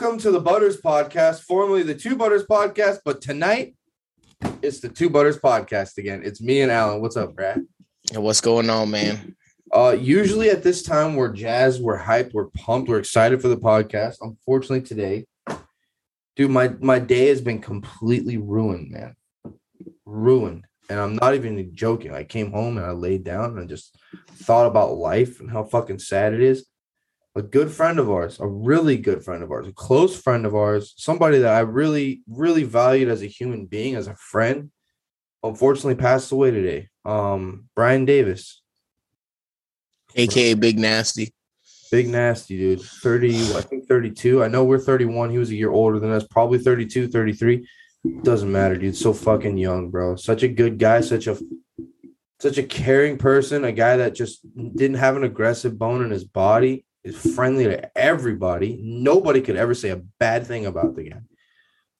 Welcome to the Butters Podcast, formerly the Two Butters Podcast, but tonight it's the Two Butters Podcast again. It's me and Alan. What's up, Brad? What's going on, man? Uh, usually at this time we're jazzed, we're hyped, we're pumped, we're excited for the podcast. Unfortunately, today, dude, my my day has been completely ruined, man. Ruined. And I'm not even joking. I came home and I laid down and just thought about life and how fucking sad it is a good friend of ours, a really good friend of ours, a close friend of ours, somebody that I really, really valued as a human being, as a friend, unfortunately passed away today. Um, Brian Davis, aka Big Nasty. Big Nasty, dude. 30, I think 32. I know we're 31. He was a year older than us, probably 32, 33. Doesn't matter, dude. So fucking young, bro. Such a good guy, such a such a caring person, a guy that just didn't have an aggressive bone in his body is friendly to everybody. Nobody could ever say a bad thing about the guy.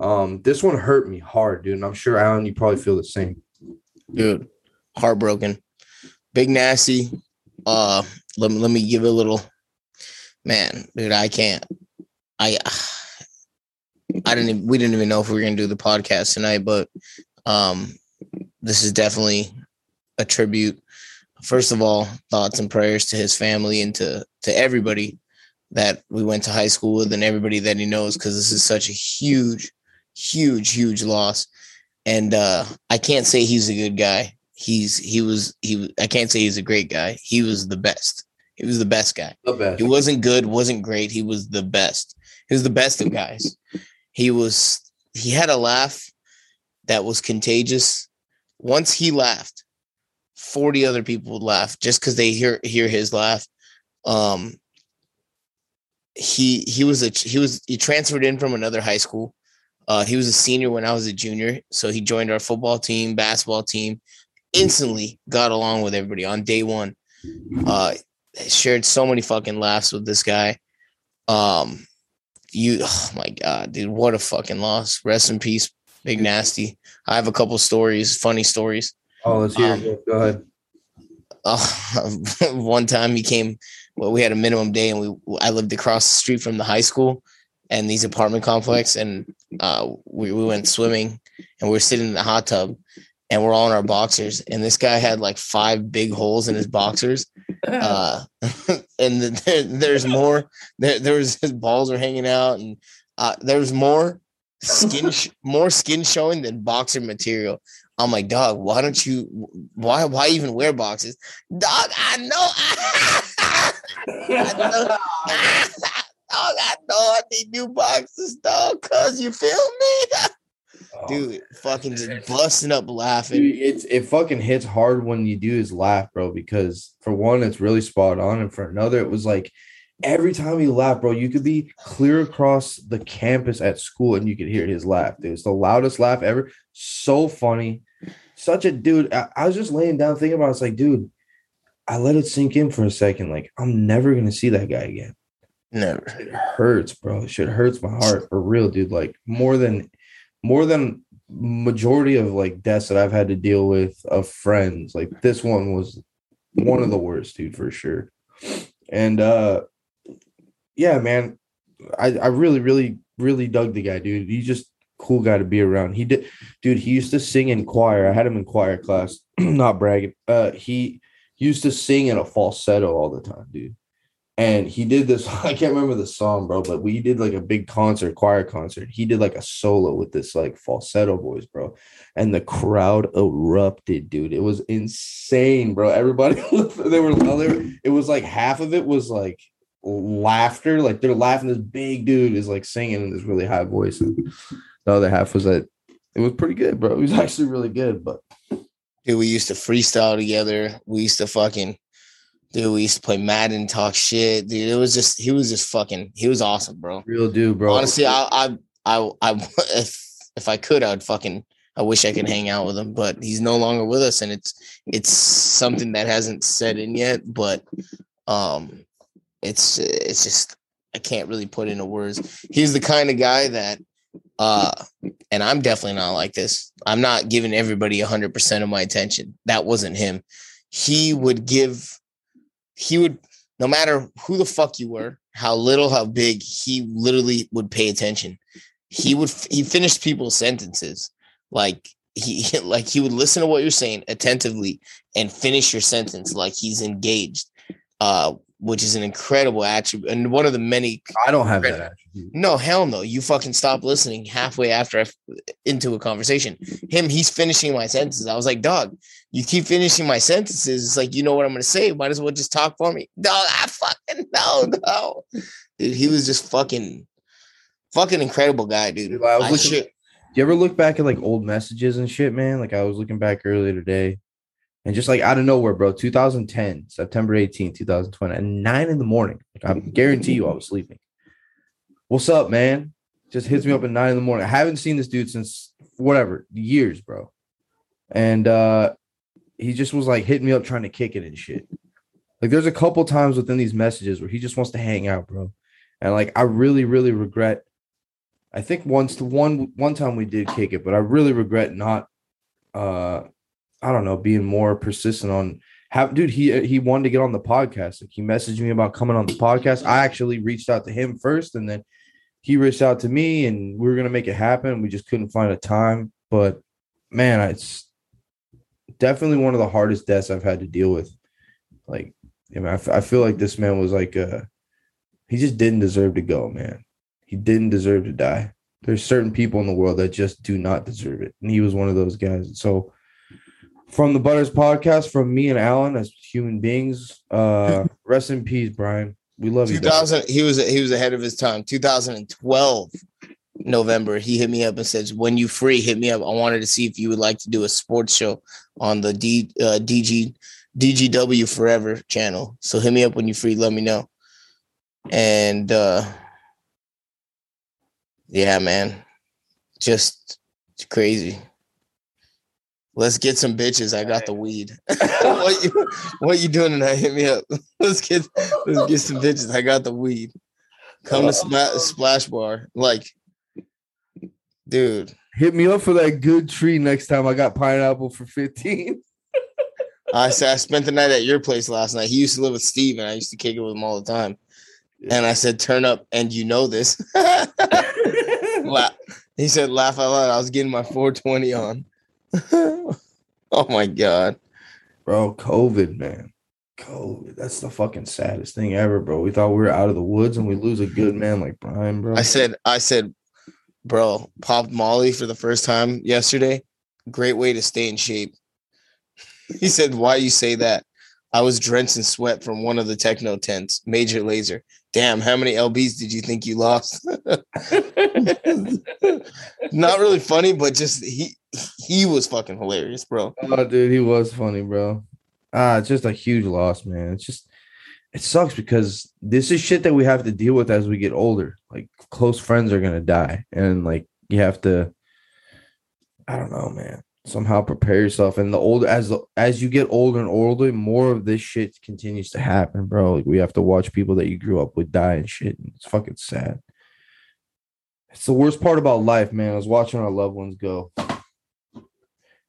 Um, this one hurt me hard, dude. And I'm sure Alan, you probably feel the same. Dude, heartbroken. Big nasty. Uh let me let me give a little man, dude. I can't. I I didn't even, we didn't even know if we were gonna do the podcast tonight, but um this is definitely a tribute first of all, thoughts and prayers to his family and to to everybody that we went to high school with and everybody that he knows because this is such a huge, huge, huge loss. And uh, I can't say he's a good guy. He's he was he. I can't say he's a great guy. He was the best. He was the best guy. The best. He wasn't good, wasn't great. He was the best. He was the best of guys. He was. He had a laugh that was contagious. Once he laughed, 40 other people would laugh just because they hear hear his laugh. Um he he was a he was he transferred in from another high school. Uh he was a senior when I was a junior. So he joined our football team, basketball team, instantly got along with everybody on day one. Uh shared so many fucking laughs with this guy. Um you oh my god, dude, what a fucking loss. Rest in peace, Big Nasty. I have a couple stories, funny stories. Oh, let's hear um, it. Go ahead. Uh, one time he came. Well, we had a minimum day, and we I lived across the street from the high school and these apartment complex, and uh, we we went swimming, and we are sitting in the hot tub, and we're all in our boxers, and this guy had like five big holes in his boxers, uh, and there, there's more. There, there was his balls are hanging out, and uh, there's more skin, sh- more skin showing than boxer material. I'm like, dog, why don't you why why even wear boxes? Dog, I know I, know, dog, I know I need new boxes, dog, cause you feel me? Oh, Dude, fucking just busting up laughing. Dude, it's it fucking hits hard when you do his laugh, bro, because for one, it's really spot on, and for another, it was like every time he laughed, bro, you could be clear across the campus at school and you could hear his laugh, dude. It's the loudest laugh ever. So funny such a dude. I, I was just laying down thinking about it. It's like, dude, I let it sink in for a second. Like, I'm never gonna see that guy again. Never. It hurts, bro. It Shit hurts my heart for real, dude. Like more than more than majority of like deaths that I've had to deal with of friends. Like this one was one of the worst, dude, for sure. And uh yeah, man, I, I really, really, really dug the guy, dude. He just cool guy to be around. He did, dude. He used to sing in choir. I had him in choir class. not bragging. Uh, he used to sing in a falsetto all the time, dude. And he did this. I can't remember the song, bro, but we did like a big concert, choir concert. He did like a solo with this like falsetto voice, bro. And the crowd erupted, dude. It was insane, bro. Everybody, they were, they were, it was like half of it was like laughter, like they're laughing. This big dude is like singing in this really high voice. And the other half was that it was pretty good, bro. It was actually really good, but dude, we used to freestyle together. We used to fucking dude, we used to play Madden, talk shit, dude. It was just he was just fucking he was awesome, bro. Real dude, bro. Honestly, I I I, I if if I could, I'd fucking I wish I could hang out with him, but he's no longer with us, and it's it's something that hasn't set in yet. But um, it's it's just I can't really put into words. He's the kind of guy that uh, and I'm definitely not like this. I'm not giving everybody 100% of my attention. That wasn't him. He would give, he would, no matter who the fuck you were, how little, how big he literally would pay attention. He would he finished people's sentences like he like he would listen to what you're saying attentively and finish your sentence like he's engaged. Uh, which is an incredible attribute and one of the many. I don't have that attribute. No, hell no. You fucking stop listening halfway after I into a conversation. Him, he's finishing my sentences. I was like, dog, you keep finishing my sentences. It's like you know what I'm gonna say. Might as well just talk for me. Dog, I fucking no, no. Dude, he was just fucking, fucking incredible guy, dude. dude I was I looking, should, do you ever look back at like old messages and shit, man? Like I was looking back earlier today and just like out of nowhere, bro, 2010, September 18, 2020, at nine in the morning. I guarantee you I was sleeping. What's up, man? Just hits me up at nine in the morning. I haven't seen this dude since whatever years, bro. And uh he just was like hitting me up trying to kick it and shit. Like there's a couple times within these messages where he just wants to hang out, bro. And like I really, really regret. I think once the one one time we did kick it, but I really regret not uh I don't know, being more persistent on have dude, he he wanted to get on the podcast. Like he messaged me about coming on the podcast. I actually reached out to him first and then he reached out to me and we were gonna make it happen. We just couldn't find a time. But man, it's definitely one of the hardest deaths I've had to deal with. Like, I mean, I, f- I feel like this man was like, uh, he just didn't deserve to go, man. He didn't deserve to die. There's certain people in the world that just do not deserve it, and he was one of those guys. So, from the Butters podcast, from me and Alan as human beings. Uh, rest in peace, Brian. We love you. 2000. He was he was ahead of his time. 2012 November, he hit me up and says, "When you free, hit me up. I wanted to see if you would like to do a sports show on the D uh, DG DGW Forever channel. So hit me up when you free. Let me know." And uh, yeah, man, just crazy. Let's get some bitches. I got the weed. what you what you doing tonight? Hit me up. Let's get let's get some bitches. I got the weed. Come to Spla- oh. Splash Bar. Like, dude. Hit me up for that good tree next time. I got pineapple for 15. I said I spent the night at your place last night. He used to live with Steve, and I used to kick it with him all the time. And I said, turn up, and you know this. he said, laugh out loud. I was getting my 420 on. oh my god, bro, COVID, man, COVID. That's the fucking saddest thing ever, bro. We thought we were out of the woods, and we lose a good man like Brian, bro. I said, I said, bro, popped Molly for the first time yesterday. Great way to stay in shape. He said, "Why you say that?" I was drenched in sweat from one of the techno tents, Major Lazer. Damn, how many LBs did you think you lost? Not really funny, but just he he was fucking hilarious, bro. Oh, dude, he was funny, bro. Ah, it's just a huge loss, man. It's just it sucks because this is shit that we have to deal with as we get older. Like close friends are gonna die, and like you have to. I don't know, man. Somehow prepare yourself, and the older as as you get older and older, more of this shit continues to happen, bro. Like we have to watch people that you grew up with die and shit. And it's fucking sad. It's the worst part about life, man. I was watching our loved ones go.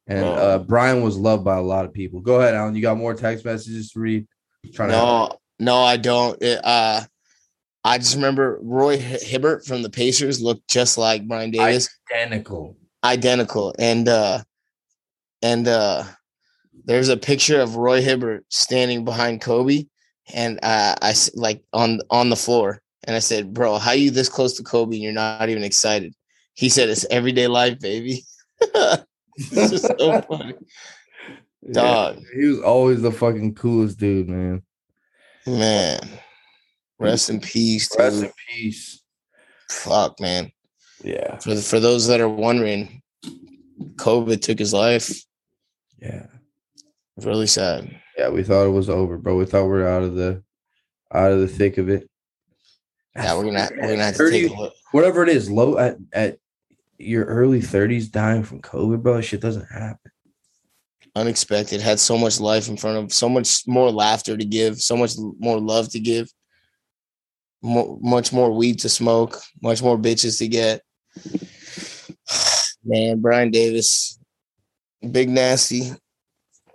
And uh, Brian was loved by a lot of people. Go ahead, Alan. You got more text messages to read? Trying no, to no, I don't. It, uh, I just remember Roy Hibbert from the Pacers looked just like Brian Davis. Identical. Identical. And uh and uh there's a picture of Roy Hibbert standing behind Kobe and uh, I like on on the floor and I said, "Bro, how you this close to Kobe and you're not even excited?" He said, "It's everyday life, baby." this is so funny. Dog. Yeah, he was always the fucking coolest dude, man. Man. Rest in peace. Dude. Rest in peace. Fuck, man. Yeah. For for those that are wondering, COVID took his life. Yeah. It's Really sad. Yeah, we thought it was over, bro. We thought we are out of the out of the thick of it. Yeah, we're gonna we're gonna have 30, to take a look. Whatever it is, low at at your early 30s dying from COVID, bro, shit doesn't happen. Unexpected. Had so much life in front of so much more laughter to give, so much more love to give, more, much more weed to smoke, much more bitches to get. Man, Brian Davis, big nasty.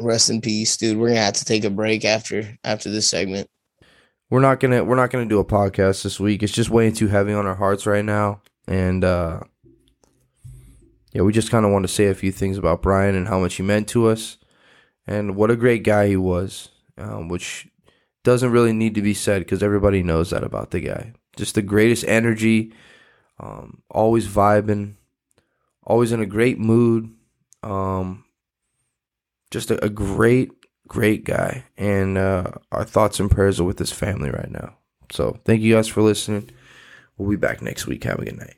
Rest in peace, dude. We're gonna have to take a break after after this segment. we're not gonna we're not gonna do a podcast this week. It's just weighing too heavy on our hearts right now, and uh, yeah, we just kind of want to say a few things about Brian and how much he meant to us, and what a great guy he was, um, which doesn't really need to be said because everybody knows that about the guy. Just the greatest energy, um, always vibing, always in a great mood. Um, just a, a great, great guy. And uh, our thoughts and prayers are with his family right now. So thank you guys for listening. We'll be back next week. Have a good night.